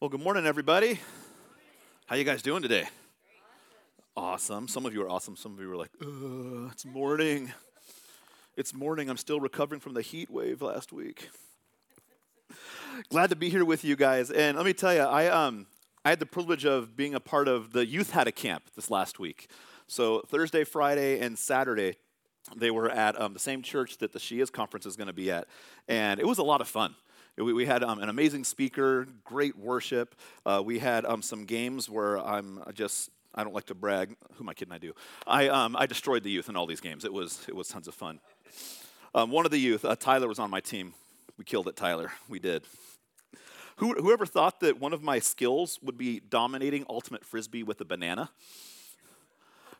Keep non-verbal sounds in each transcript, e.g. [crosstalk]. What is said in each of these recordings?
Well, good morning, everybody. How you guys doing today? Awesome. Some of you are awesome. Some of you are like, it's morning. It's morning. I'm still recovering from the heat wave last week. Glad to be here with you guys. And let me tell you, I um I had the privilege of being a part of the youth had a camp this last week. So Thursday, Friday, and Saturday, they were at um, the same church that the Shias conference is going to be at, and it was a lot of fun. We, we had um, an amazing speaker, great worship. Uh, we had um, some games where I'm just I don't like to brag. Who am I kidding? I do. I, um, I destroyed the youth in all these games. It was, it was tons of fun. Um, one of the youth, uh, Tyler, was on my team. We killed it, Tyler. We did. Who, whoever thought that one of my skills would be dominating ultimate frisbee with a banana?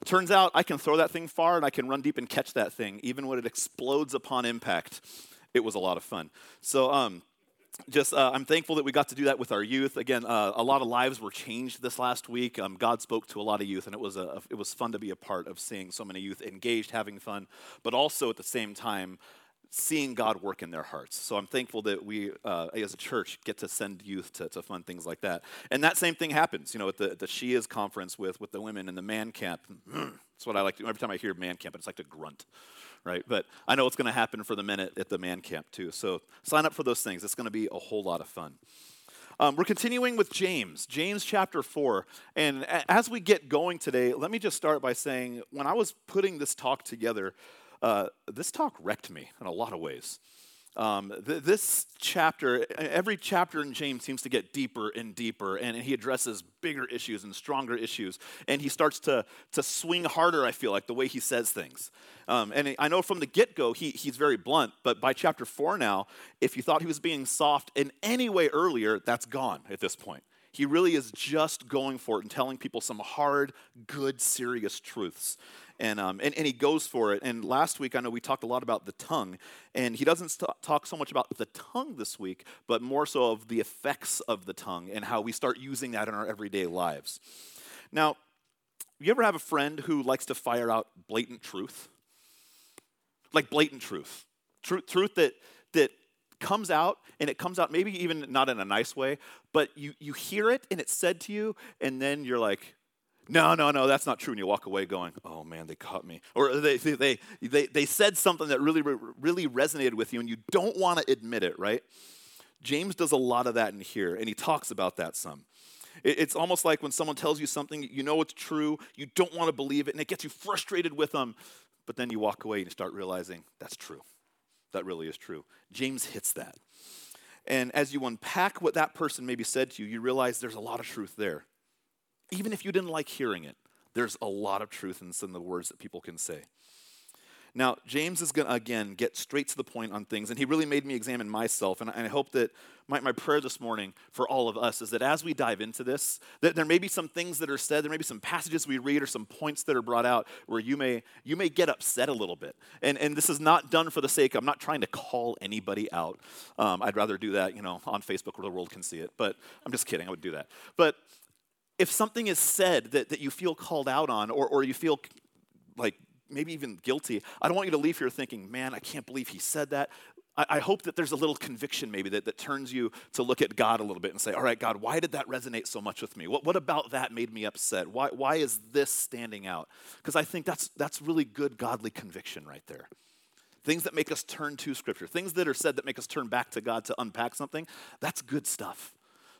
Turns out I can throw that thing far and I can run deep and catch that thing, even when it explodes upon impact. It was a lot of fun. So, um, just uh, I'm thankful that we got to do that with our youth. Again, uh, a lot of lives were changed this last week. Um, God spoke to a lot of youth, and it was a, it was fun to be a part of seeing so many youth engaged, having fun, but also at the same time seeing God work in their hearts. So I'm thankful that we, uh, as a church, get to send youth to, to fun things like that. And that same thing happens, you know, at the, the Shias conference with, with the women in the man camp. [clears throat] That's what I like to do. Every time I hear man camp, it's like to grunt right? But I know what's going to happen for the minute at the man camp too. So sign up for those things. It's going to be a whole lot of fun. Um, we're continuing with James, James chapter 4. And as we get going today, let me just start by saying when I was putting this talk together, uh, this talk wrecked me in a lot of ways. Um, th- this chapter, every chapter in James seems to get deeper and deeper, and he addresses bigger issues and stronger issues. And he starts to, to swing harder, I feel like, the way he says things. Um, and I know from the get go, he, he's very blunt, but by chapter four now, if you thought he was being soft in any way earlier, that's gone at this point. He really is just going for it and telling people some hard, good, serious truths and, um, and, and he goes for it. And last week, I know we talked a lot about the tongue, and he doesn't st- talk so much about the tongue this week, but more so of the effects of the tongue and how we start using that in our everyday lives. Now, you ever have a friend who likes to fire out blatant truth? Like blatant truth. Truth, truth that, that comes out and it comes out maybe even not in a nice way but you, you hear it and it's said to you and then you're like no, no, no, that's not true. And you walk away going, oh man, they caught me. Or they, they, they, they said something that really, really resonated with you and you don't want to admit it, right? James does a lot of that in here and he talks about that some. It's almost like when someone tells you something, you know it's true, you don't want to believe it, and it gets you frustrated with them, but then you walk away and you start realizing that's true. That really is true. James hits that. And as you unpack what that person maybe said to you, you realize there's a lot of truth there even if you didn't like hearing it, there's a lot of truth in some of the words that people can say. Now, James is going to, again, get straight to the point on things, and he really made me examine myself. And I, hope that my, my, prayer this morning for all of us is that as we dive into this, that there may be some things that are said, there may be some passages we read or some points that are brought out where you may, you may get upset a little bit. And, and this is not done for the sake, I'm not trying to call anybody out. Um, I'd rather do that, you know, on Facebook where the world can see it. But I'm just kidding, I would do that. But if something is said that, that you feel called out on or, or you feel like maybe even guilty, I don't want you to leave here thinking, man, I can't believe he said that. I, I hope that there's a little conviction maybe that, that turns you to look at God a little bit and say, all right, God, why did that resonate so much with me? What, what about that made me upset? Why, why is this standing out? Because I think that's, that's really good godly conviction right there. Things that make us turn to Scripture, things that are said that make us turn back to God to unpack something, that's good stuff.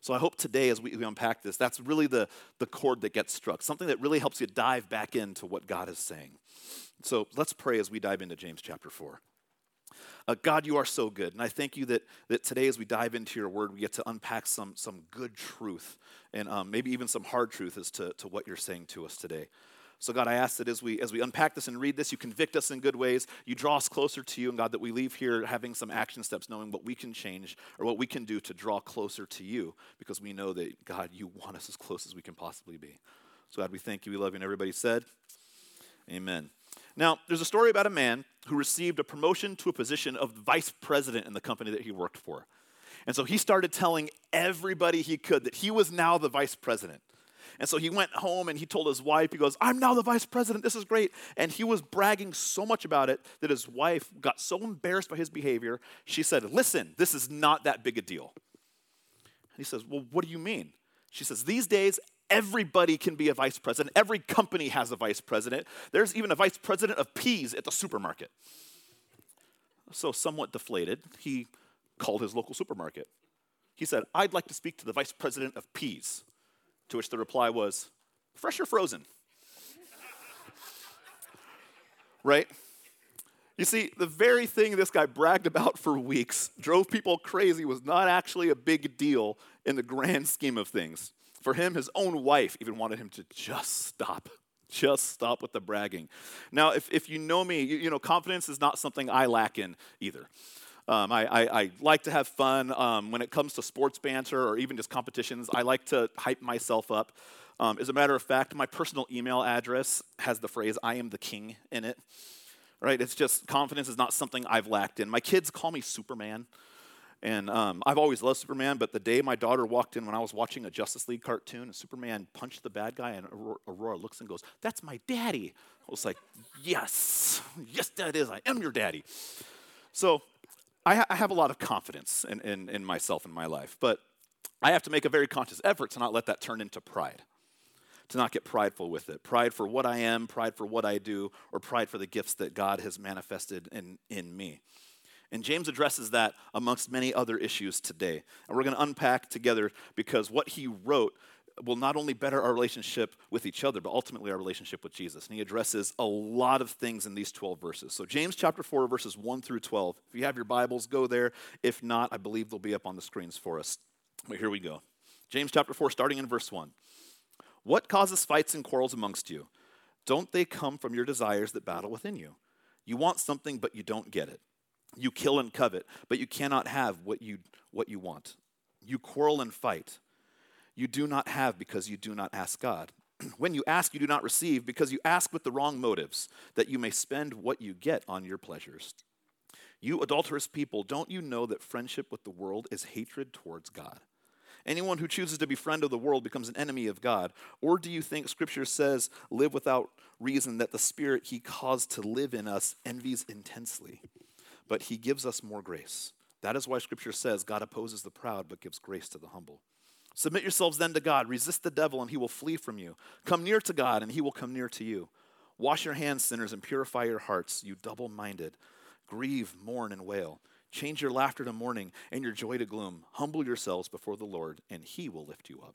So I hope today, as we, we unpack this, that's really the, the chord that gets struck, something that really helps you dive back into what God is saying. So let's pray as we dive into James chapter 4. Uh, God, you are so good. And I thank you that, that today, as we dive into your word, we get to unpack some, some good truth and um, maybe even some hard truth as to, to what you're saying to us today. So, God, I ask that as we, as we unpack this and read this, you convict us in good ways. You draw us closer to you. And, God, that we leave here having some action steps, knowing what we can change or what we can do to draw closer to you because we know that, God, you want us as close as we can possibly be. So, God, we thank you. We love you. And everybody said, Amen. Now, there's a story about a man who received a promotion to a position of vice president in the company that he worked for. And so he started telling everybody he could that he was now the vice president. And so he went home and he told his wife, he goes, I'm now the vice president. This is great. And he was bragging so much about it that his wife got so embarrassed by his behavior, she said, Listen, this is not that big a deal. he says, Well, what do you mean? She says, These days, everybody can be a vice president. Every company has a vice president. There's even a vice president of peas at the supermarket. So, somewhat deflated, he called his local supermarket. He said, I'd like to speak to the vice president of peas. To which the reply was, Fresh or frozen? right? You see, the very thing this guy bragged about for weeks, drove people crazy, was not actually a big deal in the grand scheme of things. For him, his own wife even wanted him to just stop. Just stop with the bragging. Now, if, if you know me, you, you know, confidence is not something I lack in either. Um, I, I, I, like to have fun. Um, when it comes to sports banter or even just competitions, I like to hype myself up. Um, as a matter of fact, my personal email address has the phrase, I am the king in it right? It's just confidence is not something I've lacked in. My kids call me Superman. And um, I've always loved Superman, but the day my daughter walked in when I was watching a Justice League cartoon, and Superman punched the bad guy, and Aurora looks and goes, That's my daddy. I was like, Yes, yes, that is. I am your daddy. So I, ha- I have a lot of confidence in, in, in myself and my life, but I have to make a very conscious effort to not let that turn into pride to not get prideful with it. Pride for what I am, pride for what I do, or pride for the gifts that God has manifested in, in me. And James addresses that amongst many other issues today. And we're going to unpack together because what he wrote will not only better our relationship with each other, but ultimately our relationship with Jesus. And he addresses a lot of things in these 12 verses. So, James chapter 4, verses 1 through 12. If you have your Bibles, go there. If not, I believe they'll be up on the screens for us. But here we go. James chapter 4, starting in verse 1. What causes fights and quarrels amongst you? Don't they come from your desires that battle within you? You want something, but you don't get it. You kill and covet, but you cannot have what you, what you want. You quarrel and fight. You do not have because you do not ask God. [clears throat] when you ask, you do not receive because you ask with the wrong motives, that you may spend what you get on your pleasures. You adulterous people, don't you know that friendship with the world is hatred towards God? Anyone who chooses to be friend of the world becomes an enemy of God. Or do you think Scripture says, live without reason, that the Spirit He caused to live in us envies intensely? But He gives us more grace. That is why Scripture says, God opposes the proud, but gives grace to the humble. Submit yourselves then to God. Resist the devil, and he will flee from you. Come near to God, and he will come near to you. Wash your hands, sinners, and purify your hearts, you double minded. Grieve, mourn, and wail. Change your laughter to mourning and your joy to gloom. Humble yourselves before the Lord, and he will lift you up.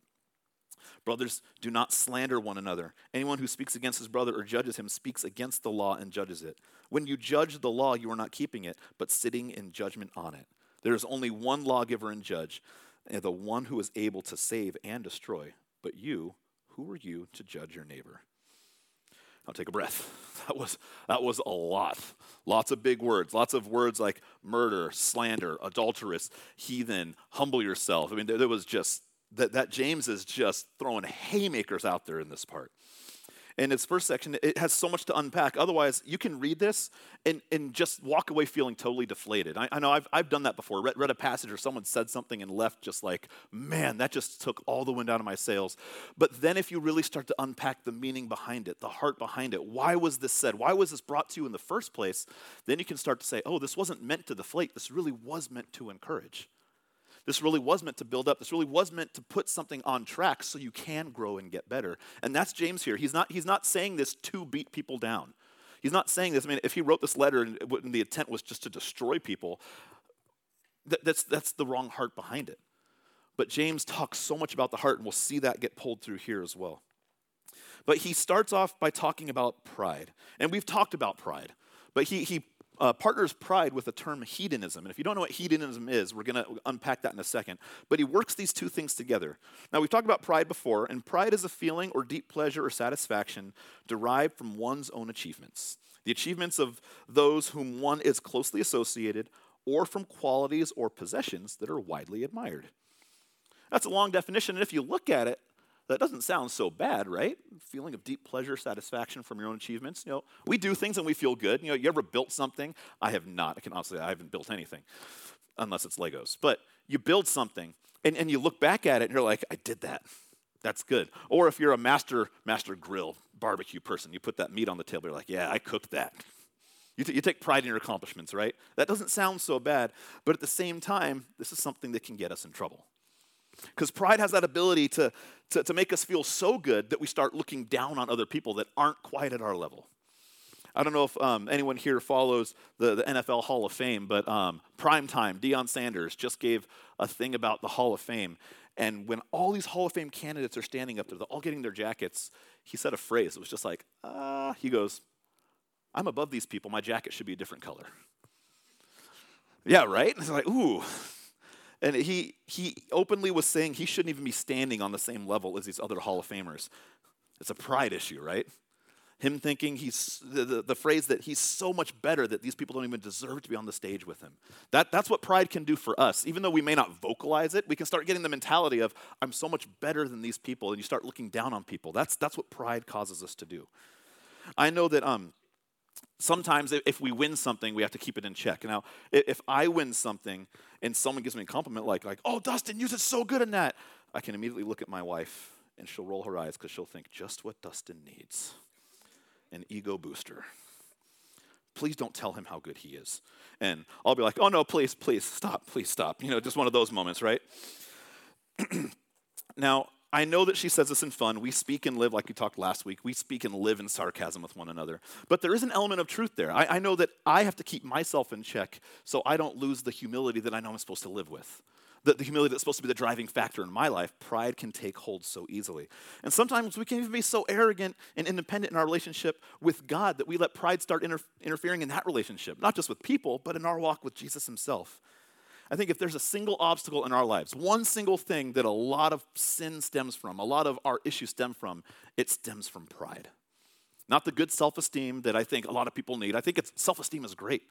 Brothers, do not slander one another. Anyone who speaks against his brother or judges him speaks against the law and judges it. When you judge the law, you are not keeping it, but sitting in judgment on it. There is only one lawgiver and judge, the one who is able to save and destroy. But you, who are you to judge your neighbor? Now take a breath. [laughs] That was, that was a lot. Lots of big words. Lots of words like murder, slander, adulterous, heathen, humble yourself. I mean, there, there was just, that, that James is just throwing haymakers out there in this part in its first section, it has so much to unpack. Otherwise, you can read this and, and just walk away feeling totally deflated. I, I know I've, I've done that before. Read, read a passage or someone said something and left just like, man, that just took all the wind out of my sails. But then if you really start to unpack the meaning behind it, the heart behind it, why was this said? Why was this brought to you in the first place? Then you can start to say, oh, this wasn't meant to deflate. This really was meant to encourage. This really was meant to build up. This really was meant to put something on track so you can grow and get better. And that's James here. He's not, he's not saying this to beat people down. He's not saying this. I mean, if he wrote this letter and the intent was just to destroy people, that, that's, that's the wrong heart behind it. But James talks so much about the heart, and we'll see that get pulled through here as well. But he starts off by talking about pride. And we've talked about pride. But he, he uh, partners pride with the term hedonism. And if you don't know what hedonism is, we're going to unpack that in a second. But he works these two things together. Now, we've talked about pride before, and pride is a feeling or deep pleasure or satisfaction derived from one's own achievements, the achievements of those whom one is closely associated, or from qualities or possessions that are widely admired. That's a long definition, and if you look at it, that doesn't sound so bad, right? Feeling of deep pleasure, satisfaction from your own achievements. You know, we do things and we feel good. You know, you ever built something? I have not. I can honestly, I haven't built anything unless it's Legos. But you build something and, and you look back at it and you're like, I did that. That's good. Or if you're a master master grill barbecue person, you put that meat on the table. You're like, yeah, I cooked that. You, t- you take pride in your accomplishments, right? That doesn't sound so bad, but at the same time, this is something that can get us in trouble. Because pride has that ability to, to, to make us feel so good that we start looking down on other people that aren't quite at our level. I don't know if um, anyone here follows the, the NFL Hall of Fame, but um, prime time, Deion Sanders just gave a thing about the Hall of Fame. And when all these Hall of Fame candidates are standing up there, they're all getting their jackets, he said a phrase. It was just like, ah, he goes, I'm above these people. My jacket should be a different color. Yeah, right? And it's like, ooh. And he, he openly was saying he shouldn't even be standing on the same level as these other Hall of Famers. It's a pride issue, right? Him thinking he's, the, the, the, phrase that he's so much better that these people don't even deserve to be on the stage with him. That, that's what pride can do for us. Even though we may not vocalize it, we can start getting the mentality of, I'm so much better than these people, and you start looking down on people. That's, that's what pride causes us to do. I know that um, sometimes if we win something, we have to keep it in check. Now, if I win something and someone gives me a compliment like, like oh, Dustin, you did so good in that, I can immediately look at my wife and she'll roll her eyes because she'll think, just what Dustin needs an ego booster. Please don't tell him how good he is. And I'll be like, oh, no, please, please, stop, please stop. You know, just one of those moments, right? [clears throat] now, I know that she says this in fun. We speak and live like we talked last week. We speak and live in sarcasm with one another. But there is an element of truth there. I, I, know that I have to keep myself in check so I don't lose the humility that I know I'm supposed to live with. The, the humility that's supposed to be the driving factor in my life. Pride can take hold so easily. And sometimes we can even be so arrogant and independent in our relationship with God that we let pride start inter- interfering in that relationship, not just with people, but in our walk with Jesus Himself. I think if there's a single obstacle in our lives, one single thing that a lot of sin stems from, a lot of our issues stem from, it stems from pride. Not the good self esteem that I think a lot of people need. I think self esteem is great.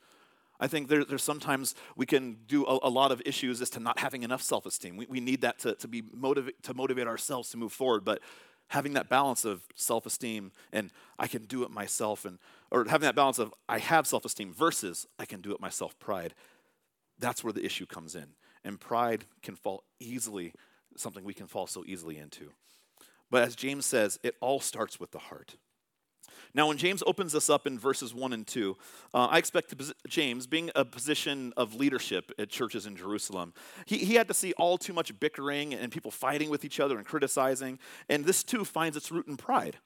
I think there, there's sometimes we can do a, a, lot of issues as to not having enough self esteem. We, we need that to, to, be motivate, to motivate ourselves to move forward. But having that balance of self esteem and I can do it myself, and, or having that balance of I have self esteem versus I can do it myself pride, that's where the issue comes in. And pride can fall easily, something we can fall so easily into. But as James says, it all starts with the heart. Now, when James opens this up in verses 1 and 2, uh, I expect James, being a position of leadership at churches in Jerusalem, he, he had to see all too much bickering and people fighting with each other and criticizing. And this too finds its root in pride.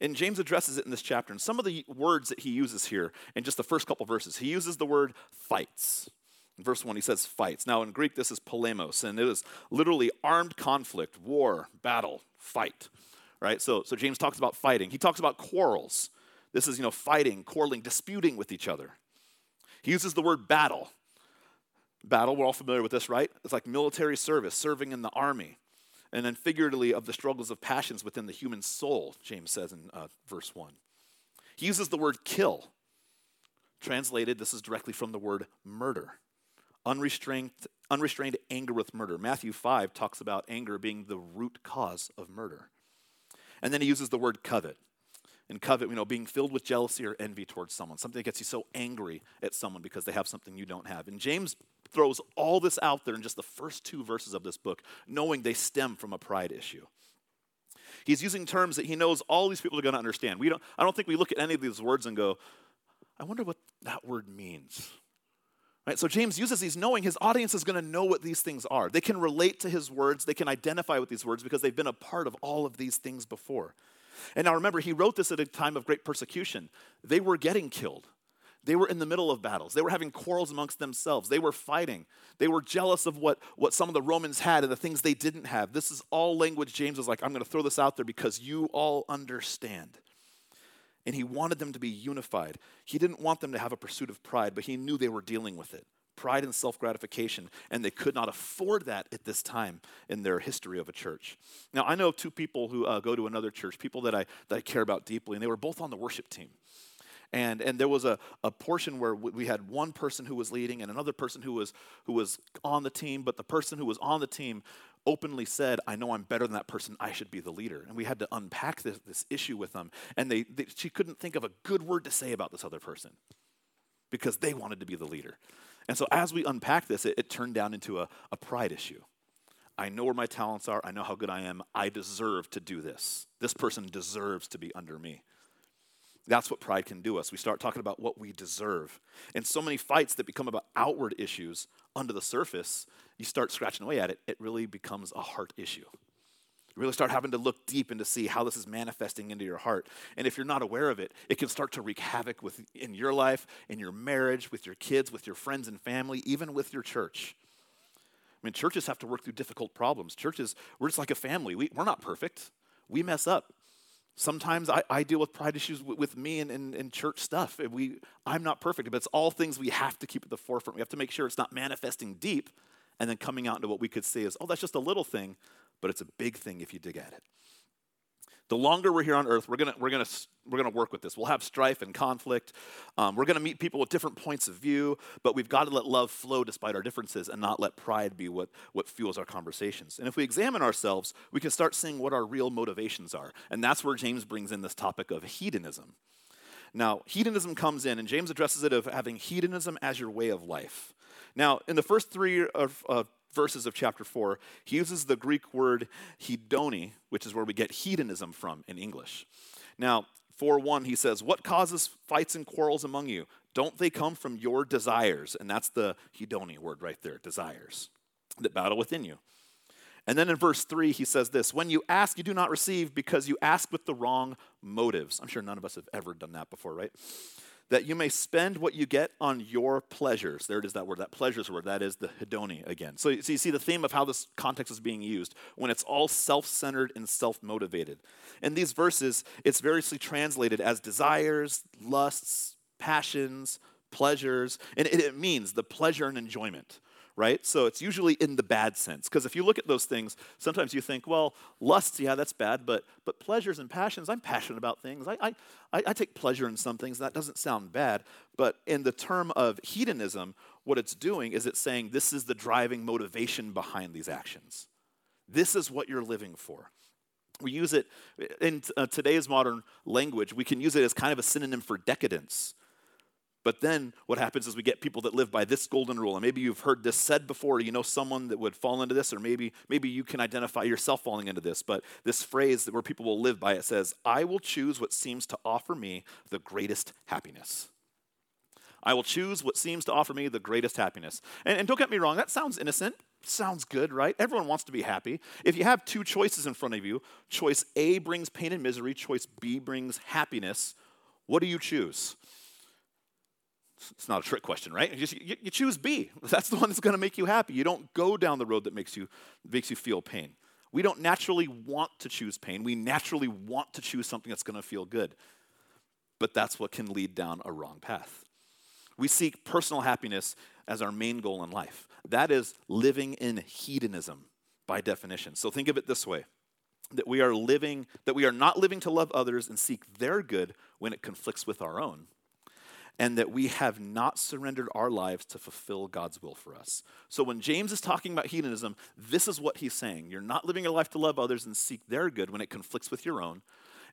And James addresses it in this chapter. And some of the words that he uses here in just the first couple verses, he uses the word fights. In verse 1, he says fights. Now, in Greek, this is polemos, and it is literally armed conflict, war, battle, fight. Right? So, so James talks about fighting. He talks about quarrels. This is, you know, fighting, quarreling, disputing with each other. He uses the word battle. Battle, we're all familiar with this, right? It's like military service, serving in the army. And then figuratively of the struggles of passions within the human soul, James says in uh, verse 1. He uses the word kill. Translated, this is directly from the word murder unrestrained, unrestrained anger with murder. Matthew 5 talks about anger being the root cause of murder. And then he uses the word covet. And covet, you know, being filled with jealousy or envy towards someone, something that gets you so angry at someone because they have something you don't have. And James throws all this out there in just the first two verses of this book, knowing they stem from a pride issue. He's using terms that he knows all these people are going to understand. We don't, I don't think we look at any of these words and go, I wonder what that word means. Right? So James uses these knowing his audience is going to know what these things are. They can relate to his words, they can identify with these words because they've been a part of all of these things before. And now remember, he wrote this at a time of great persecution. They were getting killed. They were in the middle of battles. They were having quarrels amongst themselves. They were fighting. They were jealous of what, what some of the Romans had and the things they didn't have. This is all language James was like, I'm going to throw this out there because you all understand and he wanted them to be unified. He didn't want them to have a pursuit of pride, but he knew they were dealing with it pride and self gratification, and they could not afford that at this time in their history of a church. Now, I know two people who uh, go to another church, people that I, that I care about deeply, and they were both on the worship team. And, and there was a, a portion where we had one person who was leading and another person who was, who was on the team, but the person who was on the team openly said, I know I'm better than that person. I should be the leader. And we had to unpack this, this issue with them. And they, they, she couldn't think of a good word to say about this other person because they wanted to be the leader. And so as we unpack this, it, it turned down into a, a pride issue. I know where my talents are. I know how good I am. I deserve to do this. This person deserves to be under me. That's what pride can do us. We start talking about what we deserve. And so many fights that become about outward issues under the surface you start scratching away at it, it really becomes a heart issue. You really start having to look deep and to see how this is manifesting into your heart. And if you're not aware of it, it can start to wreak havoc with, in your life, in your marriage, with your kids, with your friends and family, even with your church. I mean, churches have to work through difficult problems. Churches, we're just like a family. We, we're not perfect, we mess up. Sometimes I, I deal with pride issues with, with me and, and, and, church stuff. We, I'm not perfect, but it's all things we have to keep at the forefront. We have to make sure it's not manifesting deep and then coming out into what we could say is, oh, that's just a little thing, but it's a big thing if you dig at it. The longer we're here on earth, we're gonna, we're gonna, we're gonna work with this. We'll have strife and conflict. Um, we're gonna meet people with different points of view, but we've got to let love flow despite our differences and not let pride be what, what fuels our conversations. And if we examine ourselves, we can start seeing what our real motivations are. And that's where James brings in this topic of hedonism. Now, hedonism comes in, and James addresses it of having hedonism as your way of life. Now, in the first three of, verses of chapter 4, he uses the Greek word hedone, which is where we get hedonism from in English. Now, 4 1, he says, What causes fights and quarrels among you? Don't they come from your desires? And that's the hedone word right there, desires, that battle within you. And then in verse 3, he says this When you ask, you do not receive because you ask with the wrong motives. I'm sure none of us have ever done that before, right? That you may spend what you get on your pleasures. There it is, that word, that pleasures word. That is the hedone again. So, so you see the theme of how this context is being used when it's all self centered and self motivated. In these verses, it's variously translated as desires, lusts, passions, pleasures, and it, it means the pleasure and enjoyment right? So it's usually in the bad sense. Because if you look at those things, sometimes you think, well, lust, yeah, that's bad, but, but pleasures and passions, I'm passionate about things. I, I, I take pleasure in some things. That doesn't sound bad. But in the term of hedonism, what it's doing is it's saying this is the driving motivation behind these actions. This is what you're living for. We use it in uh, today's modern language, we can use it as kind of a synonym for decadence but then what happens is we get people that live by this golden rule. And maybe you've heard this said before, you know someone that would fall into this, or maybe, maybe you can identify yourself falling into this. But this phrase where people will live by it says, I will choose what seems to offer me the greatest happiness. I will choose what seems to offer me the greatest happiness. And, and don't get me wrong, that sounds innocent. Sounds good, right? Everyone wants to be happy. If you have two choices in front of you, choice A brings pain and misery, choice B brings happiness, what do you choose? It's not a trick question, right? You, just, you, choose B. [laughs] That's the one that's going to make you happy. You don't go down the road that makes you, makes you feel pain. We don't naturally want to choose pain. We naturally want to choose something that's going to feel good. But that's what can lead down a wrong path. We seek personal happiness as our main goal in life. That is living in hedonism by definition. So think of it this way that we are living that we are not living to love others and seek their good when it conflicts with our own and that we have not surrendered our lives to fulfill God's will for us. So when James is talking about hedonism, this is what he's saying. You're not living your life to love others and seek their good when it conflicts with your own,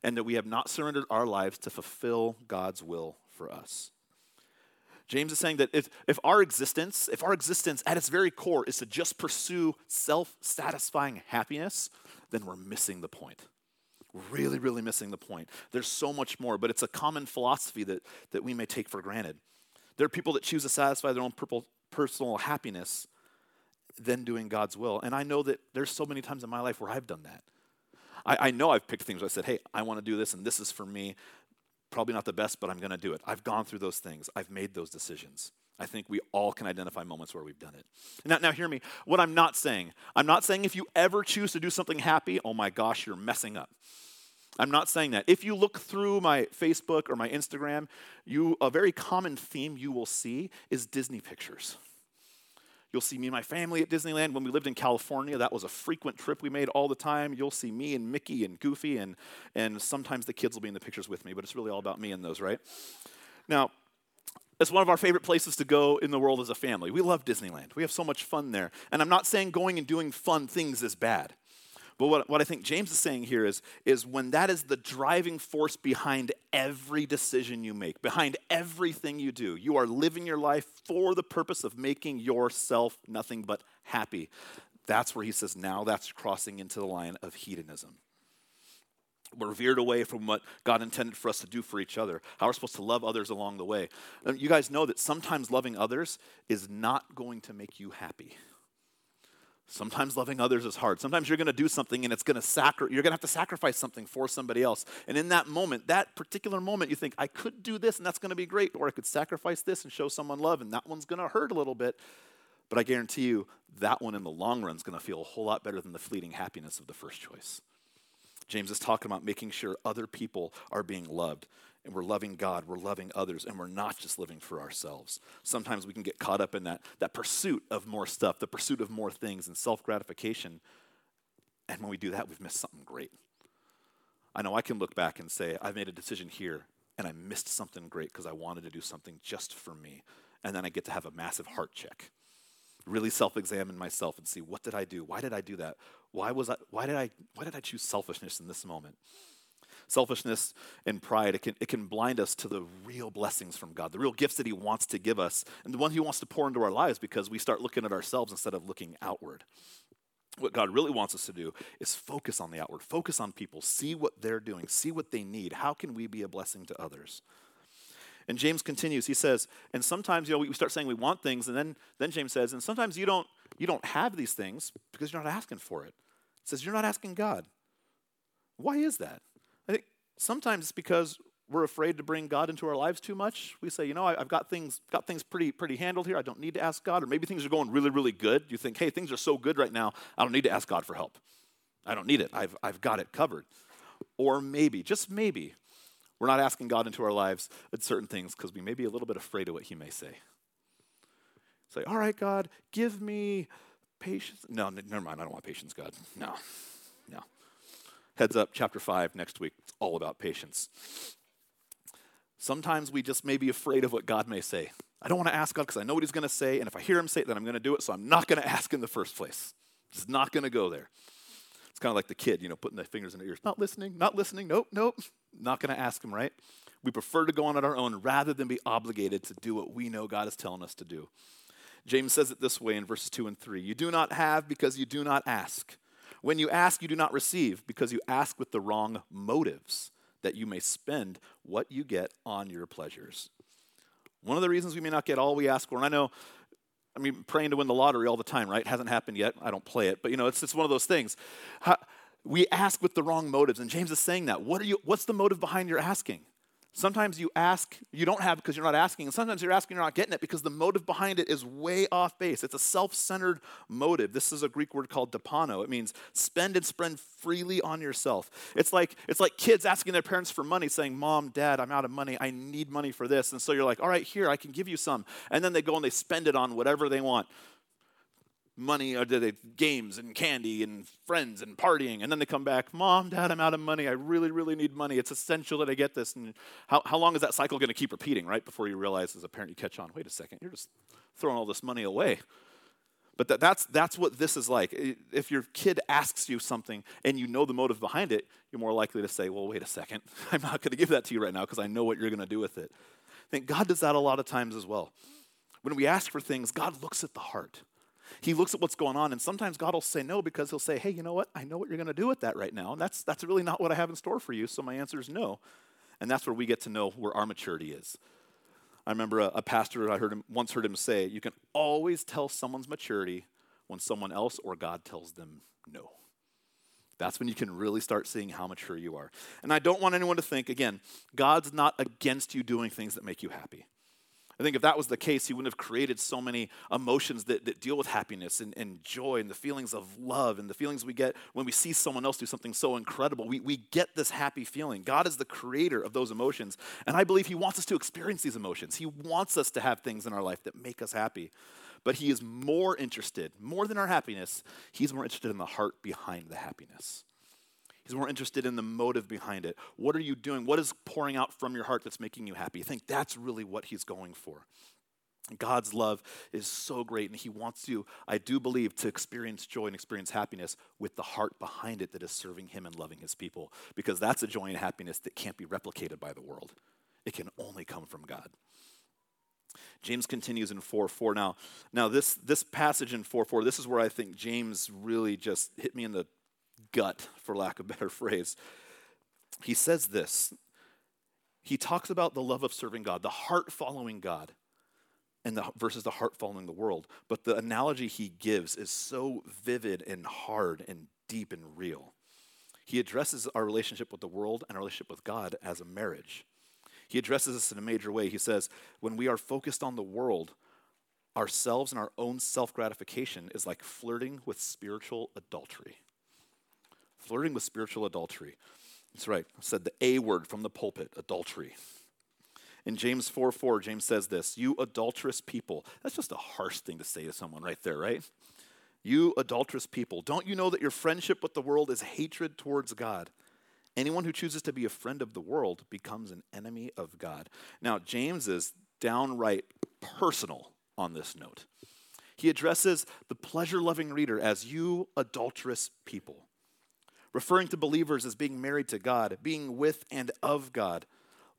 and that we have not surrendered our lives to fulfill God's will for us. James is saying that if, if our existence, if our existence at its very core is to just pursue self satisfying happiness, then we're missing the point really, really missing the point. There's so much more, but it's a common philosophy that, that we may take for granted. There are people that choose to satisfy their own personal happiness than doing God's will. And I know that there's so many times in my life where I've done that. I, I know I've picked things where I said, hey, I want to do this, and this is for me. Probably not the best, but I'm going to do it. I've gone through those things, I've made those decisions. I think we all can identify moments where we've done it. Now, now, hear me. What I'm not saying, I'm not saying if you ever choose to do something happy, oh my gosh, you're messing up. I'm not saying that. If you look through my Facebook or my Instagram, you a very common theme you will see is Disney pictures. You'll see me and my family at Disneyland. When we lived in California, that was a frequent trip we made all the time. You'll see me and Mickey and Goofy, and, and sometimes the kids will be in the pictures with me, but it's really all about me and those, right? Now, it's one of our favorite places to go in the world as a family. We love Disneyland. We have so much fun there. And I'm not saying going and doing fun things is bad. But what, what I think James is saying here is, is when that is the driving force behind every decision you make, behind everything you do, you are living your life for the purpose of making yourself nothing but happy. That's where he says, now that's crossing into the line of hedonism. We're veered away from what God intended for us to do for each other, how we're supposed to love others along the way. You guys know that sometimes loving others is not going to make you happy. Sometimes loving others is hard. Sometimes you're going to do something and it's going to sacri- you're going to have to sacrifice something for somebody else. And in that moment, that particular moment, you think, I could do this and that's going to be great, or I could sacrifice this and show someone love, and that one's going to hurt a little bit. But I guarantee you, that one in the long run is going to feel a whole lot better than the fleeting happiness of the first choice. James is talking about making sure other people are being loved and we're loving God, we're loving others, and we're not just living for ourselves. Sometimes we can get caught up in that, that pursuit of more stuff, the pursuit of more things and self gratification. And when we do that, we've missed something great. I know I can look back and say, I've made a decision here and I missed something great because I wanted to do something just for me. And then I get to have a massive heart check. Really self examine myself and see what did I do? Why did I do that? Why, was I, why, did I, why did I choose selfishness in this moment? selfishness and pride, it can, it can blind us to the real blessings from God, the real gifts that He wants to give us, and the one He wants to pour into our lives because we start looking at ourselves instead of looking outward. What God really wants us to do is focus on the outward, focus on people, see what they're doing, see what they need. How can we be a blessing to others? And James continues, he says, and sometimes you know we start saying we want things, and then, then James says, and sometimes you don't you don't have these things because you're not asking for it. He says you're not asking God. Why is that? I think sometimes it's because we're afraid to bring God into our lives too much. We say, you know, I've got things got things pretty pretty handled here. I don't need to ask God. Or maybe things are going really really good. You think, hey, things are so good right now. I don't need to ask God for help. I don't need it. I've I've got it covered. Or maybe, just maybe, we're not asking God into our lives at certain things because we may be a little bit afraid of what He may say. Say, all right, God, give me patience. No, never mind. I don't want patience, God. No, no. Heads up, chapter 5 next week. It's all about patience. Sometimes we just may be afraid of what God may say. I don't want to ask God because I know what He's going to say, and if I hear Him say it, then I'm going to do it, so I'm not going [laughs] to ask in the first place. Just not going to go there. Kind of like the kid, you know, putting their fingers in their ears. Not listening, not listening, nope, nope. Not going to ask Him, right? We prefer to go on our own rather than be obligated to do what we know God is telling us to do. James says it this way in verses 2 and 3 You do not have because you do not ask. When you ask, you do not receive because you ask with the wrong motives, that you may spend what you get on your pleasures. One of the reasons we may not get all we ask for, and I know, I mean, praying to win the lottery all the time, right? Hasn't happened yet. I don't play it, but you know, it's, it's one of those things. We ask with the wrong motives, and James is saying that. What are you, what's the motive behind your asking? Sometimes you ask, you don't have because you're not asking, and sometimes you're asking, you're not getting it because the motive behind it is way off base. It's a self centered motive. This is a Greek word called dapano. It means spend and spend freely on yourself. It's like, it's like kids asking their parents for money, saying, Mom, Dad, I'm out of money. I need money for this. And so you're like, All right, here, I can give you some. And then they go and they spend it on whatever they want money or they games and candy and friends and partying? And then they come back mom dad i'm out of money. I really really need money. It's essential that i get this. And how, how long is that cycle going to keep repeating right before you realize as a parent you catch on wait a second you're just throwing all this money away. But that, that's, that's what this is like. If your kid asks you something and you know the motive behind it you're more likely to say well wait a second. [laughs] I'm not going to give that to you right now because i know what you're going to do with it. I think god does that a lot of times as well. When we ask for things god looks at the heart he looks at what's going on, and sometimes God will say no because he'll say, hey, you know what? I know what you're going to do with that right now. And that's, that's really not what I have in store for you. So my answer is no. And that's where we get to know where our maturity is. I remember a, a pastor, I heard him, once heard him say, you can always tell someone's maturity when someone else or God tells them no. That's when you can really start seeing how mature you are. And I don't want anyone to think, again, God's not against you doing things that make you happy. I think if that was the case, he wouldn't have created so many emotions that, that deal with happiness and, and joy and the feelings of love and the feelings we get when we see someone else do something so incredible. We, we get this happy feeling. God is the creator of those emotions. And I believe he wants us to experience these emotions. He wants us to have things in our life that make us happy. But he is more interested, more than our happiness, he's more interested in the heart behind the happiness. He's more interested in the motive behind it. What are you doing? What is pouring out from your heart that's making you happy? I think that's really what he's going for. God's love is so great, and He wants you, I do believe, to experience joy and experience happiness with the heart behind it that is serving Him and loving His people, because that's a joy and happiness that can't be replicated by the world. It can only come from God. James continues in 4 4. Now, now this, this passage in 4 4, this is where I think James really just hit me in the gut, for lack of a better phrase. He says this. He talks about the love of serving God, the heart following God. and the versus the heart following the world. But the analogy he gives is so vivid and hard and deep and real. He addresses our relationship with the world and our relationship with God as a marriage. He addresses this in a major way. He says, when we are focused on the world, ourselves and our own self gratification is like flirting with spiritual adultery. Flirting with spiritual adultery. That's right. I said the A word from the pulpit adultery. In James 4 4, James says this You adulterous people. That's just a harsh thing to say to someone right there, right? You adulterous people. Don't you know that your friendship with the world is hatred towards God? Anyone who chooses to be a friend of the world becomes an enemy of God. Now, James is downright personal on this note. He addresses the pleasure loving reader as you adulterous people, referring to believers as being married to God, being with and of God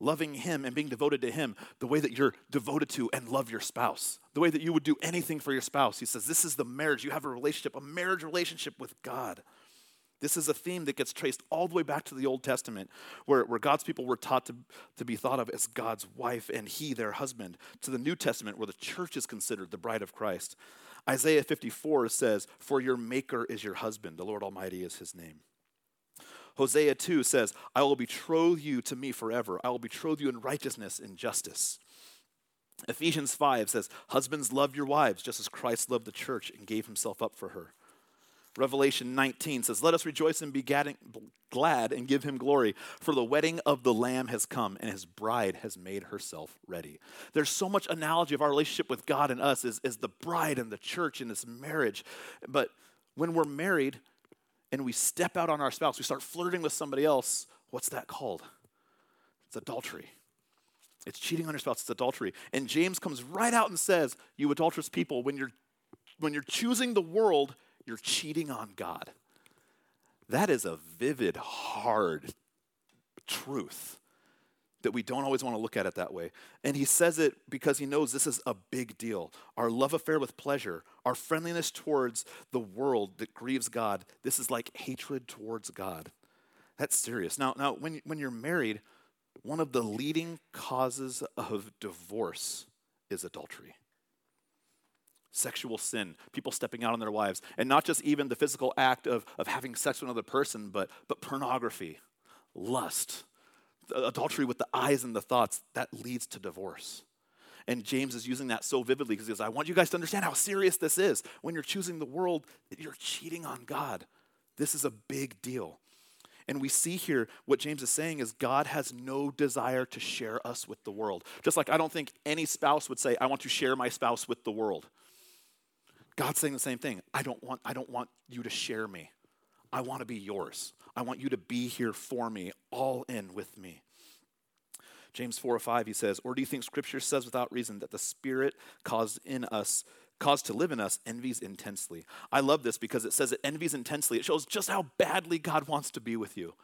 loving Him and being devoted to Him the way that you're devoted to and love your spouse, the way that you would do anything for your spouse. He says, This is the marriage. You have a relationship, a marriage relationship with God. This is a theme that gets traced all the way back to the Old Testament, where, where God's people were taught to, to be thought of as God's wife and He their husband, to the New Testament, where the church is considered the bride of Christ. Isaiah 54 says, For your Maker is your husband, the Lord Almighty is His name. Hosea 2 says, I will betroth you to me forever. I will betroth you in righteousness and justice. Ephesians 5 says, Husbands, love your wives, just as Christ loved the church and gave himself up for her. Revelation 19 says, Let us rejoice and be glad and give him glory, for the wedding of the Lamb has come, and his bride has made herself ready. There's so much analogy of our relationship with God and us as, as the bride and the church in this marriage. But when we're married, and we step out on our spouse, we start flirting with somebody else, what's that called? It's adultery. It's cheating on your spouse, it's adultery. And James comes right out and says, You adulterous people, when you're when you're choosing the world, you're cheating on God. That is a vivid, hard truth that we don't always want to look at it that way. And he says it because he knows this is a big deal. Our love affair with pleasure, our friendliness towards the world that grieves God, this is like hatred towards God. That's serious. Now, now when, when you're married, one of the leading causes of divorce is adultery. Sexual sin, people stepping out on their wives, and not just even the physical act of, of having sex with another person, but, but pornography, lust, adultery with the eyes and the thoughts, that leads to divorce. And James is using that so vividly because he says, I want you guys to understand how serious this is. When you're choosing the world, you're cheating on God. This is a big deal. And we see here what James is saying is God has no desire to share us with the world. Just like I don't think any spouse would say, I want to share my spouse with the world. God's saying the same thing. I don't want, I don't want you to share me. I want to be yours. I want you to be here for me, all in with me. James 4 or 5, he says, Or do you think Scripture says without reason that the Spirit caused in us, caused to live in us, envies intensely? I love this because it says it envies intensely. It shows just how badly God wants to be with you.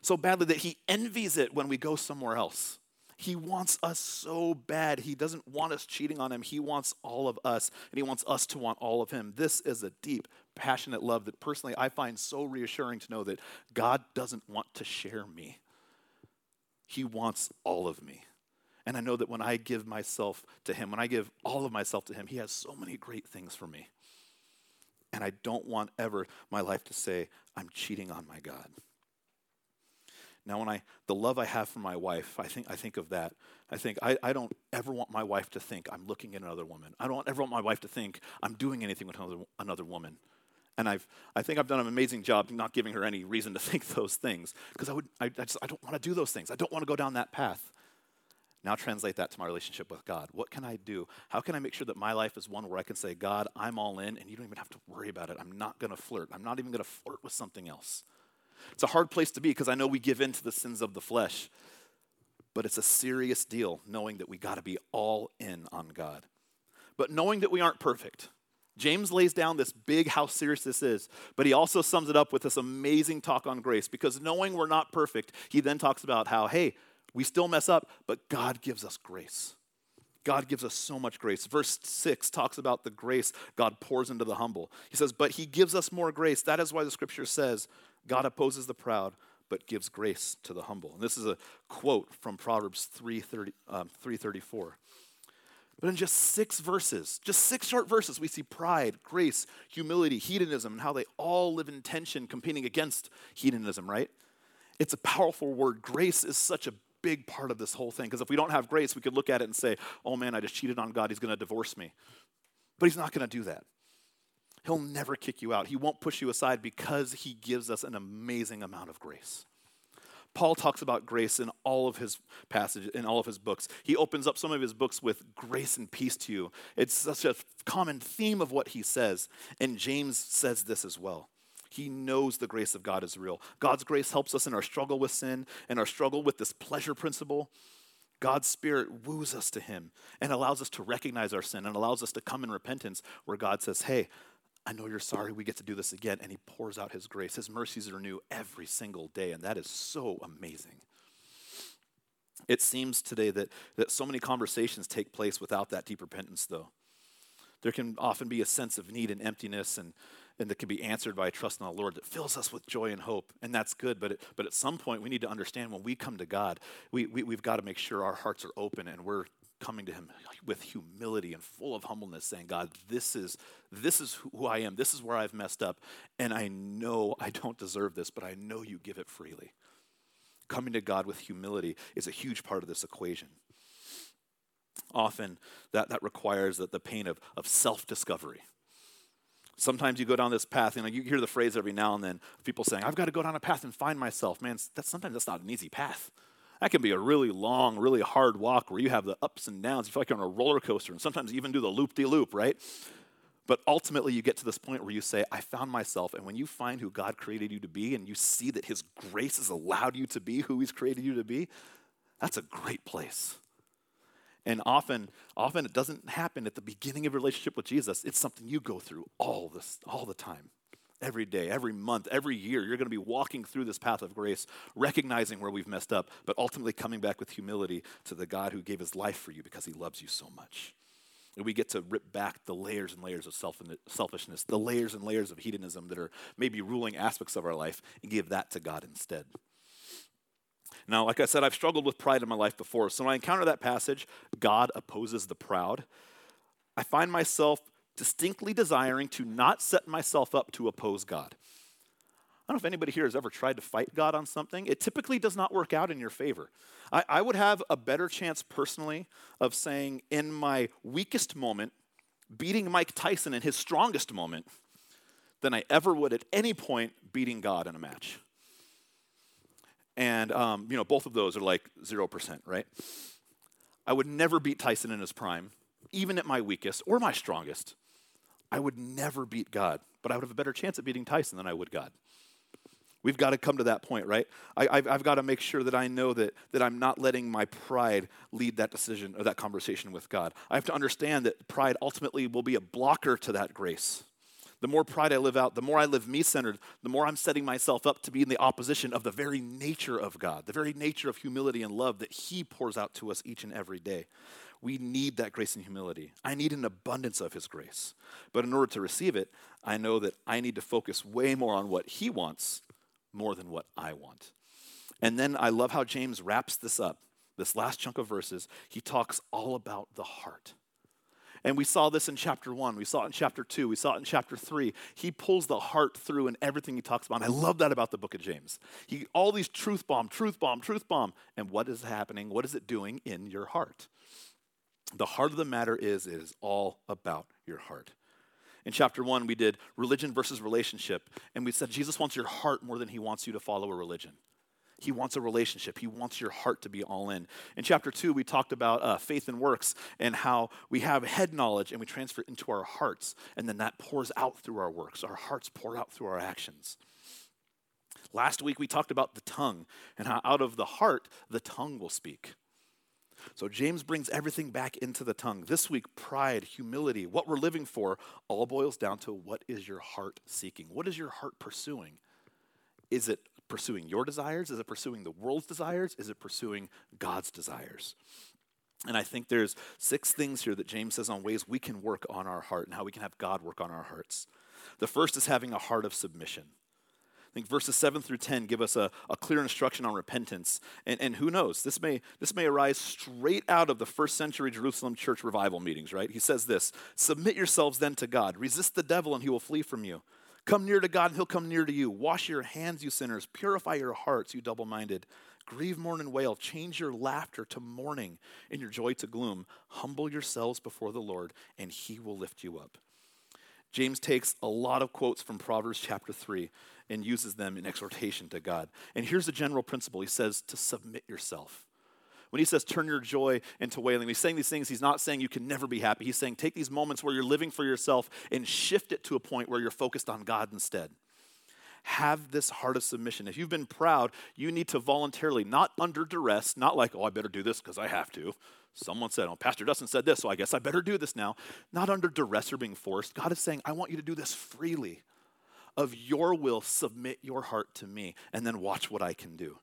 So badly that he envies it when we go somewhere else. He wants us so bad. He doesn't want us cheating on him. He wants all of us, and he wants us to want all of him. This is a deep, passionate love that personally I find so reassuring to know that God doesn't want to share me. He wants all of me. And I know that when I give myself to him, when I give all of myself to him, he has so many great things for me. And I don't want ever my life to say, I'm cheating on my God. Now, when I the love I have for my wife, I think I think of that. I think I, I don't ever want my wife to think I'm looking at another woman. I don't ever want my wife to think I'm doing anything with another, another woman. And I've I think I've done an amazing job not giving her any reason to [laughs] think those things because I would I, I just I don't want to do those things. I don't want to go down that path. Now translate that to my relationship with God. What can I do? How can I make sure that my life is one where I can say, God, I'm all in, and you don't even have to worry about it. I'm not going to flirt. I'm not even going to flirt with something else. It's a hard place to be because I know we give in to the sins of the flesh. But it's a serious deal knowing that we got to be all in on God. But knowing that we aren't perfect. James lays down this big how serious this is, but he also sums it up with this amazing talk on grace because knowing we're not perfect, he then talks about how, hey, we still mess up, but God gives us grace. God gives us so much grace. Verse 6 talks about the grace God pours into the humble. He says, But he gives us more grace. That is why the scripture says, God opposes the proud, but gives grace to the humble. And this is a quote from Proverbs 330, um, 334. But in just six verses, just six short verses, we see pride, grace, humility, hedonism, and how they all live in tension, competing against hedonism, right? It's a powerful word. Grace is such a big part of this whole thing because if we don't have grace, we could look at it and say, oh man, I just cheated on God. He's going to divorce me. But He's not going to do that. He'll never kick you out. He won't push you aside because He gives us an amazing amount of grace. Paul talks about grace in all of his passages, in all of his books. He opens up some of his books with grace and peace to you. It's such a common theme of what he says. And James says this as well. He knows the grace of God is real. God's grace helps us in our struggle with sin and our struggle with this pleasure principle. God's Spirit woos us to Him and allows us to recognize our sin and allows us to come in repentance where God says, Hey, I know you're sorry. We get to do this again. And he pours out his grace. His mercies are new every single day. And that is so amazing. It seems today that, that so many conversations take place without that deep repentance, though. There can often be a sense of need and emptiness, and, and that can be answered by a trust in the Lord that fills us with joy and hope. And that's good. But, it, but at some point, we need to understand when we come to God, we, we, we've got to make sure our hearts are open and we're coming to him with humility and full of humbleness saying god this is this is who i am. This is where i've messed up and i know i don't deserve this but i know you give it freely. Coming to god with humility is a huge part of this equation. Often that, that requires the, the pain of, of self-discovery. Sometimes you go down this path you know you hear the phrase every now and then people saying i've got to go down a path and find myself. Man that's sometimes that's not an easy path that can be a really long, really hard walk where you have the ups and downs. You feel like you're on a roller coaster, and sometimes you even do the loop de loop, right? But ultimately, you get to this point where you say, I found myself. And when you find who God created you to be and you see that His grace has allowed you to be who He's created you to be, that's a great place. And often, often it doesn't happen at the beginning of a relationship with Jesus. It's something you go through all this, all the time every day, every month, every year, you're going to be walking through this path of grace, recognizing where we've messed up, but ultimately coming back with humility to the God who gave his life for you because he loves you so much. And we get to rip back the layers and layers of self- selfishness, the layers and layers of hedonism that are maybe ruling aspects of our life, and give that to God instead. Now, like I said, I've struggled with pride in my life before. So when I encounter that passage, God opposes the proud, I find myself distinctly desiring to not set myself up to oppose God. I don't know if anybody here has ever tried to fight God on something. It typically does not work out in your favor. I, I, would have a better chance personally of saying, in my weakest moment, beating Mike Tyson in his strongest moment than I ever would at any point beating God in a match. And, um, you know, both of those are like 0%, right? I would never beat Tyson in his prime, even at my weakest or my strongest. I would never beat God, but I would have a better chance at beating Tyson than I would God. We've got to come to that point, right? I, have got to make sure that I know that, that I'm not letting my pride lead that decision or that conversation with God. I have to understand that pride ultimately will be a blocker to that grace. The more pride I live out, the more I live me centered, the more I'm setting myself up to be in the opposition of the very nature of God, the very nature of humility and love that He pours out to us each and every day. We need that grace and humility. I need an abundance of His grace. But in order to receive it, I know that I need to focus way more on what He wants more than what I want. And then I love how James wraps this up. This last chunk of verses, he talks all about the heart. And we saw this in chapter one. We saw it in chapter two. We saw it in chapter three. He pulls the heart through in everything he talks about. And I love that about the book of James. He all these truth bomb, truth bomb, truth bomb. And what is happening? What is it doing in your heart? The heart of the matter is it is all about your heart. In chapter one, we did religion versus relationship, and we said Jesus wants your heart more than he wants you to follow a religion. He wants a relationship. He wants your heart to be all in. In chapter two, we talked about uh, faith and works and how we have head knowledge and we transfer it into our hearts, and then that pours out through our works. Our hearts pour out through our actions. Last week, we talked about the tongue and how out of the heart, the tongue will speak. So James brings everything back into the tongue. This week, pride, humility, what we're living for, all boils down to what is your heart seeking? What is your heart pursuing? Is it pursuing your desires? Is it pursuing the world's desires? Is it pursuing God's desires? And I think there's six things here that James says on ways we can work on our heart and how we can have God work on our hearts. The first is having a heart of submission. Think verses 7 through 10 give us a, a clear instruction on repentance. And, and who knows, this may, this may arise straight out of the first century Jerusalem church revival meetings, right? He says this Submit yourselves then to God, resist the devil, and he will flee from you. Come near to God, and he'll come near to you. Wash your hands, you sinners. Purify your hearts, you double minded. Grieve, mourn, and wail. Change your laughter to mourning and your joy to gloom. Humble yourselves before the Lord, and he will lift you up. James takes a lot of quotes from Proverbs chapter 3 and uses them in exhortation to God. And here's the general principle He says to submit yourself. When he says turn your joy into wailing, he's saying these things, he's not saying you can never be happy. He's saying take these moments where you're living for yourself and shift it to a point where you're focused on God instead. Have this heart of submission. If you've been proud, you need to voluntarily, not under duress, not like, oh, I better do this because I have to. Someone said, oh, Pastor Dustin said this, so I guess I better do this now. Not under duress or being forced. God is saying, I want you to do this freely of your will, submit your heart to me, and then watch what I can do.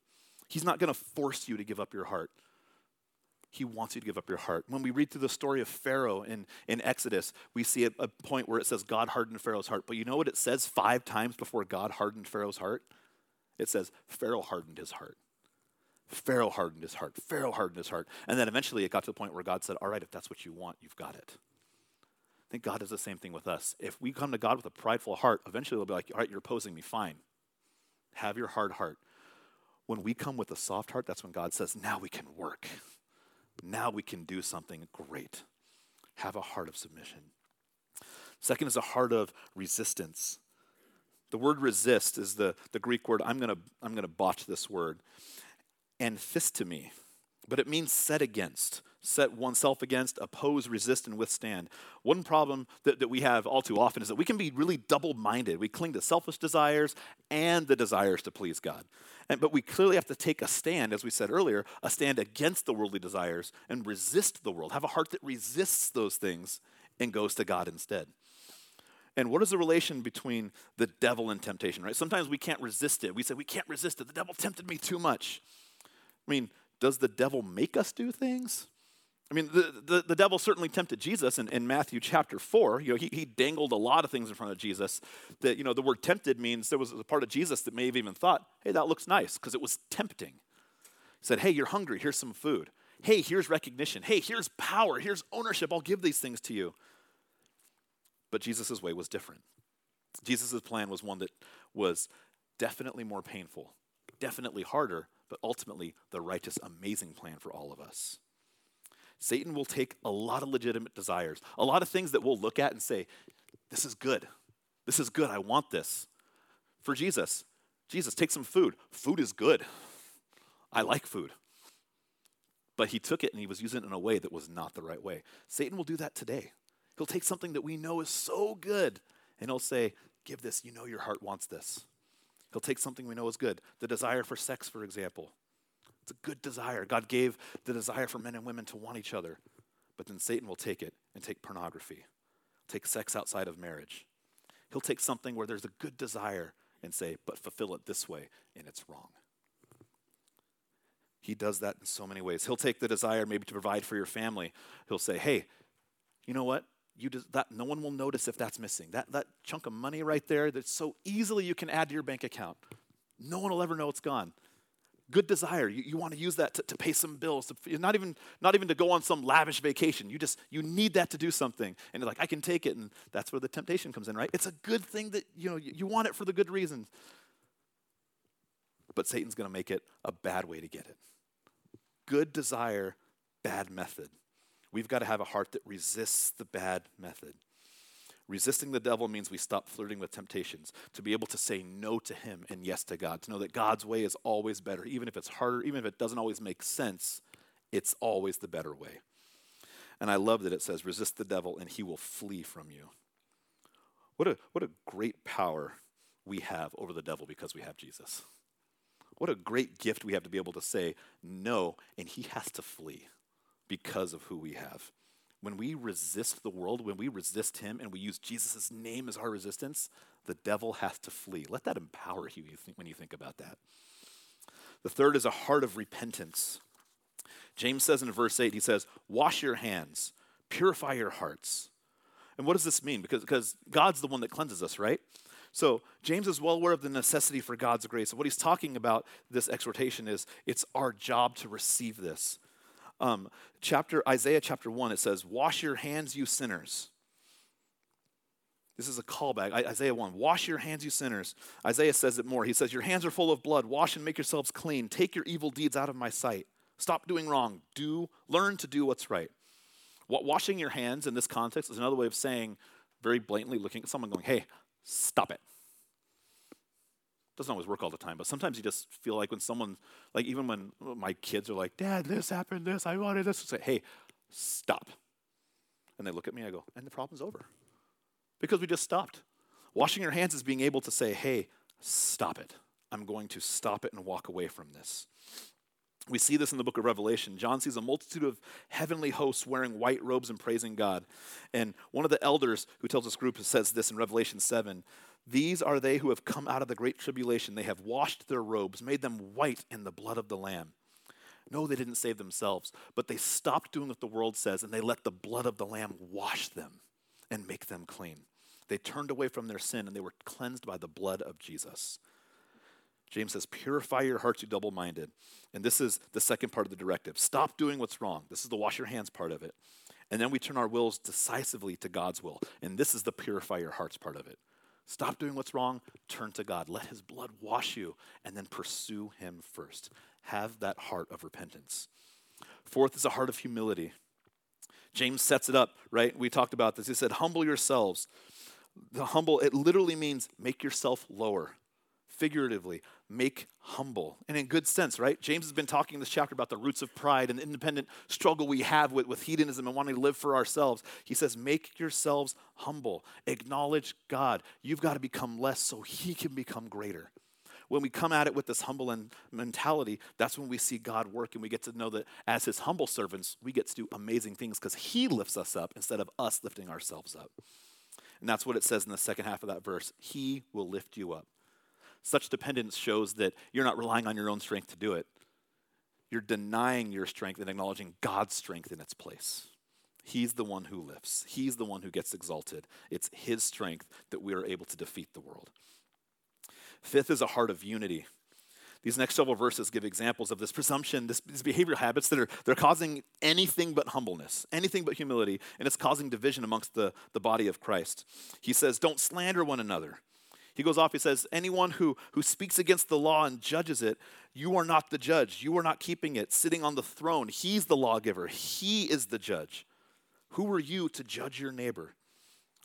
He's not going to force you to give up your heart. He wants you to give up your heart. When we read through the story of Pharaoh in, in Exodus, we see a, a point where it says God hardened Pharaoh's heart. But you know what it says five times before God hardened Pharaoh's heart? It says Pharaoh hardened his heart. Pharaoh hardened his heart. Pharaoh hardened his heart. And then eventually it got to the point where God said, All right, if that's what you want, you've got it. I think God does the same thing with us. If we come to God with a prideful heart, eventually He'll be like, all right, you're opposing me, fine. Have your hard heart. When we come with a soft heart, that's when God says, now we can work. Now we can do something great. Have a heart of submission. Second is a heart of resistance. The word resist is the, the Greek word, I'm going to I'm going to botch this word, anthistemi, but it means set against set oneself against, oppose, resist, and withstand. One problem that, that we have all too often is that we can be really double minded. We cling to selfish desires and the desires to please God. And, but we clearly have to take a stand, as we said earlier, a stand against the worldly desires and resist the world. Have a heart that resists those things and goes to God instead. And what is the relation between the devil and temptation, right? Sometimes we can't resist it. We say, we can't resist it. The devil tempted me too much. I mean, does the devil make us do things? I mean, the, the, the, devil certainly tempted Jesus in, in Matthew chapter 4. You know, he, he dangled a lot of things in front of Jesus that, you know, the word tempted means there was a part of Jesus that may have even thought, hey, that looks nice, because it was tempting. He said, hey, you're hungry, here's some food. Hey, here's recognition. Hey, here's power, here's ownership, I'll give these things to you. But Jesus' way was different. Jesus' plan was one that was definitely more painful, definitely harder, but ultimately the righteous, amazing plan for all of us. Satan will take a lot of legitimate desires, a lot of things that we'll look at and say, This is good. This is good. I want this. For Jesus, Jesus, take some food. Food is good. I like food. But he took it and he was using it in a way that was not the right way. Satan will do that today. He'll take something that we know is so good and he'll say, Give this. You know your heart wants this. He'll take something we know is good. The desire for sex, for example. It's a good desire. God gave the desire for men and women to want each other. But then Satan will take it and take pornography, take sex outside of marriage. He'll take something where there's a good desire and say, but fulfill it this way, and it's wrong. He does that in so many ways. He'll take the desire maybe to provide for your family. He'll say, hey, you know what? You that, no one will notice if that's missing. That, that chunk of money right there that so easily you can add to your bank account. No one will ever know it's gone good desire. You, you want to use that to, to pay some bills, to, not, even, not even to go on some lavish vacation. You just, you need that to do something. And you're like, I can take it. And that's where the temptation comes in, right? It's a good thing that, you know, you, you want it for the good reasons. But Satan's going to make it a bad way to get it. Good desire, bad method. We've got to have a heart that resists the bad method. Resisting the devil means we stop flirting with temptations, to be able to say no to him and yes to God, to know that God's way is always better. Even if it's harder, even if it doesn't always make sense, it's always the better way. And I love that it says, resist the devil and he will flee from you. What a, what a great power we have over the devil because we have Jesus. What a great gift we have to be able to say no, and he has to flee because of who we have when we resist the world, when we resist Him and we use Jesus' name as our resistance, the devil has to flee. Let that empower you when you think about that. The third is a heart of repentance. James says in verse 8, he says, Wash your hands, purify your hearts. And what does this mean? Because, because God's the one that cleanses us, right? So James is well aware of the necessity for God's grace. And what he's talking about, this exhortation, is it's our job to receive this. Um, chapter Isaiah chapter one, it says, "Wash your hands, you sinners." This is a callback. Isaiah 1. Wash your hands, you sinners. Isaiah says it more. He says, Your hands are full of blood. Wash and make yourselves clean. Take your evil deeds out of my sight. Stop doing wrong. Do learn to do what's right. Washing your hands in this context is another way of saying, very blatantly looking at someone going, Hey, stop it. Doesn't always work all the time, but sometimes you just feel like when someone, like even when my kids are like, Dad, this happened, this, I wanted this, say, Hey, stop. And they look at me, I go, and the problem's over because we just stopped. Washing your hands is being able to say, hey, stop it. I'm going to stop it and walk away from this. We see this in the book of Revelation. John sees a multitude of heavenly hosts wearing white robes and praising God. And one of the elders who tells this group says this in Revelation 7 These are they who have come out of the great tribulation. They have washed their robes, made them white in the blood of the Lamb. No, they didn't save themselves, but they stopped doing what the world says and they let the blood of the Lamb wash them and make them clean. They turned away from their sin and they were cleansed by the blood of Jesus. James says, Purify your hearts, you double minded. And this is the second part of the directive. Stop doing what's wrong. This is the wash your hands part of it. And then we turn our wills decisively to God's will. And this is the purify your hearts part of it. Stop doing what's wrong, turn to God. Let his blood wash you, and then pursue him first. Have that heart of repentance. Fourth is a heart of humility. James sets it up, right? We talked about this. He said, Humble yourselves the humble, it literally means make yourself lower. Figuratively, make humble. And in good sense, right? James has been talking in this chapter about the roots of pride and the independent struggle we have with, with hedonism and wanting to live for ourselves. He says, make yourselves humble. Acknowledge God. You've got to become less so he can become greater when we come at it with this humble mentality, that's when we see God work and we get to know that as his humble servants, we get to do amazing things because he lifts us up instead of us lifting ourselves up. And that's what it says in the second half of that verse He will lift you up. Such dependence shows that you're not relying on your own strength to do it. You're denying your strength and acknowledging God's strength in its place. He's the one who lifts, He's the one who gets exalted. It's His strength that we are able to defeat the world. Fifth is a heart of unity. These next several verses give examples of this presumption, this, these behavioral habits that are they're causing anything but humbleness, anything but humility, and it's causing division amongst the, the body of Christ. He says, Don't slander one another. He goes off, he says, Anyone who, who speaks against the law and judges it, you are not the judge. You are not keeping it. Sitting on the throne, he's the lawgiver, he is the judge. Who are you to judge your neighbor?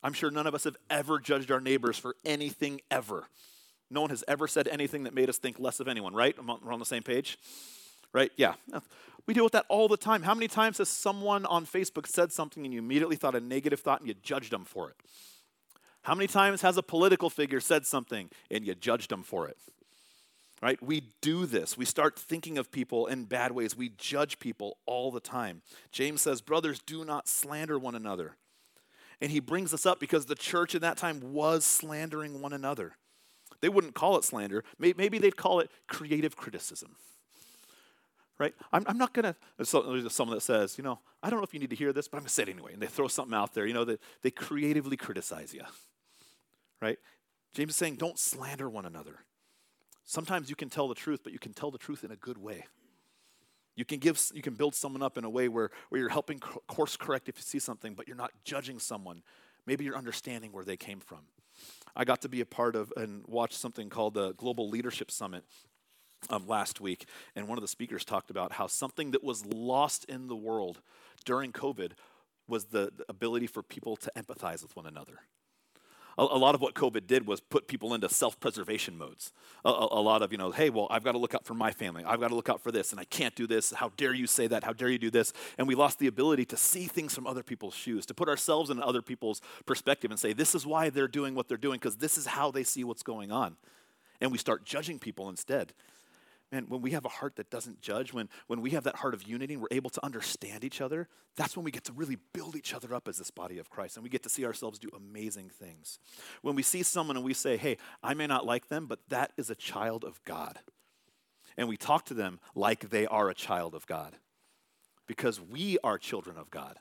I'm sure none of us have ever judged our neighbors for anything ever. No one has ever said anything that made us think less of anyone, right? We're on the same page? Right? Yeah. We deal with that all the time. How many times has someone on Facebook said something and you immediately thought a negative thought and you judged them for it? How many times has a political figure said something and you judged them for it? Right? We do this. We start thinking of people in bad ways. We judge people all the time. James says, Brothers, do not slander one another. And he brings us up because the church in that time was slandering one another. They wouldn't call it slander. Maybe they'd call it creative criticism. Right? I'm, I'm not going to, there's someone that says, you know, I don't know if you need to hear this, but I'm going to say it anyway. And they throw something out there, you know, that they creatively criticize you. Right? James is saying, don't slander one another. Sometimes you can tell the truth, but you can tell the truth in a good way. You can give, you can build someone up in a way where, where you're helping course correct if you see something, but you're not judging someone. Maybe you're understanding where they came from. I got to be a part of and watch something called the Global Leadership Summit um, last week, and one of the speakers talked about how something that was lost in the world during COVID was the, the ability for people to empathize with one another a, a, lot of what COVID did was put people into self preservation modes. A, a, a, lot of, you know, hey, well, I've got to look out for my family. I've got to look out for this, and I can't do this. How dare you say that? How dare you do this? And we lost the ability to see things from other people's shoes, to put ourselves in other people's perspective and say, this is why they're doing what they're doing, because this is how they see what's going on. And we start judging people instead man, when we have a heart that doesn't judge, when, when we have that heart of unity and we're able to understand each other, that's when we get to really build each other up as this body of Christ and we get to see ourselves do amazing things. When we see someone and we say, hey, I may not like them, but that is a child of God. And we talk to them like they are a child of God because we are children of God.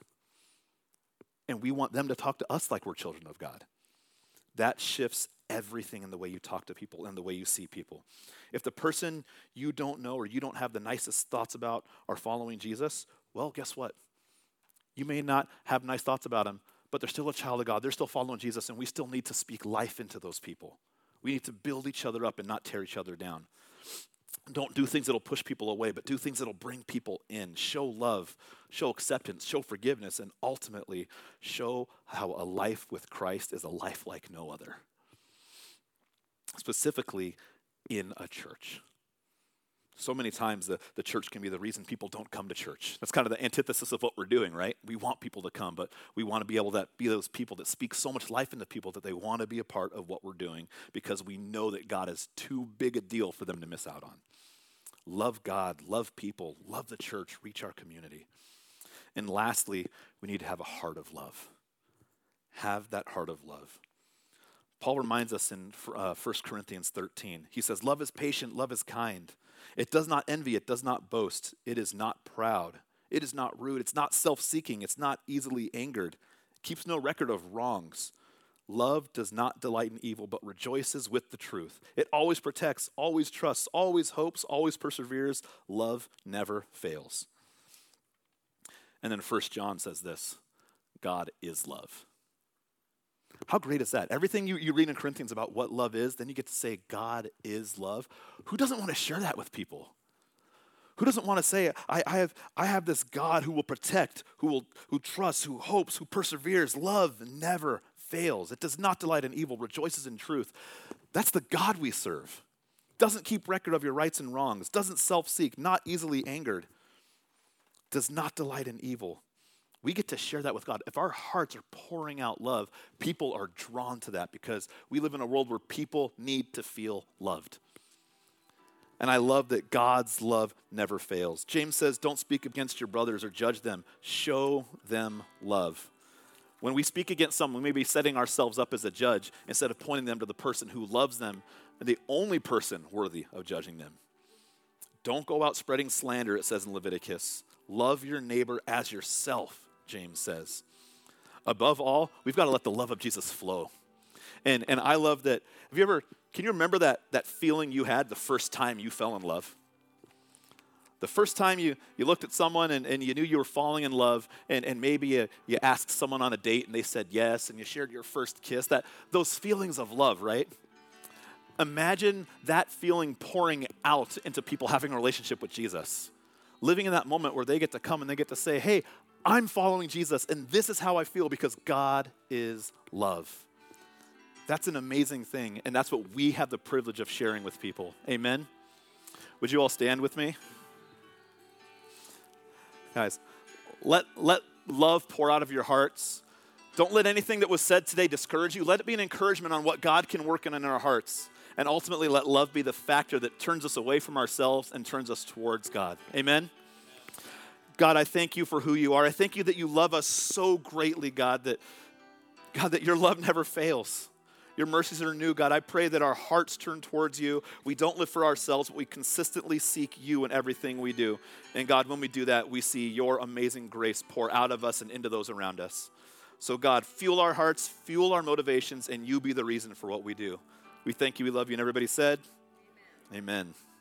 And we want them to talk to us like we're children of God. That shifts everything in the way you talk to people and the way you see people. If the person you don't know or you don't have the nicest thoughts about are following Jesus, well, guess what? You may not have nice thoughts about them, but they're still a child of God. They're still following Jesus, and we still need to speak life into those people. We need to build each other up and not tear each other down. Don't do things that'll push people away, but do things that'll bring people in. Show love, show acceptance, show forgiveness, and ultimately show how a life with Christ is a life like no other. Specifically in a church. So many times the, the church can be the reason people don't come to church. That's kind of the antithesis of what we're doing, right? We want people to come, but we want to be able to be those people that speak so much life into people that they want to be a part of what we're doing because we know that God is too big a deal for them to miss out on. Love God, love people, love the church, reach our community. And lastly, we need to have a heart of love. Have that heart of love. Paul reminds us in uh, 1 Corinthians 13. He says, Love is patient, love is kind. It does not envy, it does not boast, it is not proud, it is not rude, it's not self seeking, it's not easily angered, it keeps no record of wrongs. Love does not delight in evil, but rejoices with the truth. It always protects, always trusts, always hopes, always perseveres. Love never fails. And then First John says this God is love. How great is that? Everything you, you read in Corinthians about what love is, then you get to say, God is love. Who doesn't want to share that with people? Who doesn't want to say, I, I, have, I have this God who will protect, who, will, who trusts, who hopes, who perseveres? Love never fails. It does not delight in evil, rejoices in truth. That's the God we serve. Doesn't keep record of your rights and wrongs, doesn't self seek, not easily angered, does not delight in evil, we get to share that with God. If our hearts are pouring out love, people are drawn to that because we live in a world where people need to feel loved. And I love that God's love never fails. James says, Don't speak against your brothers or judge them, show them love. When we speak against someone, we may be setting ourselves up as a judge instead of pointing them to the person who loves them and the only person worthy of judging them. Don't go out spreading slander, it says in Leviticus. Love your neighbor as yourself. James says. Above all, we've got to let the love of Jesus flow. And, and I love that. Have you ever, can you remember that, that feeling you had the first time you fell in love? The first time you, you looked at someone and, and you knew you were falling in love, and, and maybe you, you asked someone on a date and they said yes, and you shared your first kiss, that, those feelings of love, right? Imagine that feeling pouring out into people having a relationship with Jesus living in that moment where they get to come and they get to say, Hey, I'm following Jesus, and this is how I feel because God is love. That's an amazing thing, and that's what we have the privilege of sharing with people. Amen? Would you all stand with me? Guys, let, let love pour out of your hearts. Don't let anything that was said today discourage you. Let it be an encouragement on what God can work in in our hearts. And ultimately, let love be the factor that turns us away from ourselves and turns us towards God. Amen? God, I thank you for who you are. I thank you that you love us so greatly, God, that God, that your love never fails. Your mercies are new, God. I pray that our hearts turn towards you. We don't live for ourselves, but we consistently seek you in everything we do. And God, when we do that, we see your amazing grace pour out of us and into those around us. So, God, fuel our hearts, fuel our motivations, and you be the reason for what we do. We thank you, we love you. And everybody said, Amen. Amen.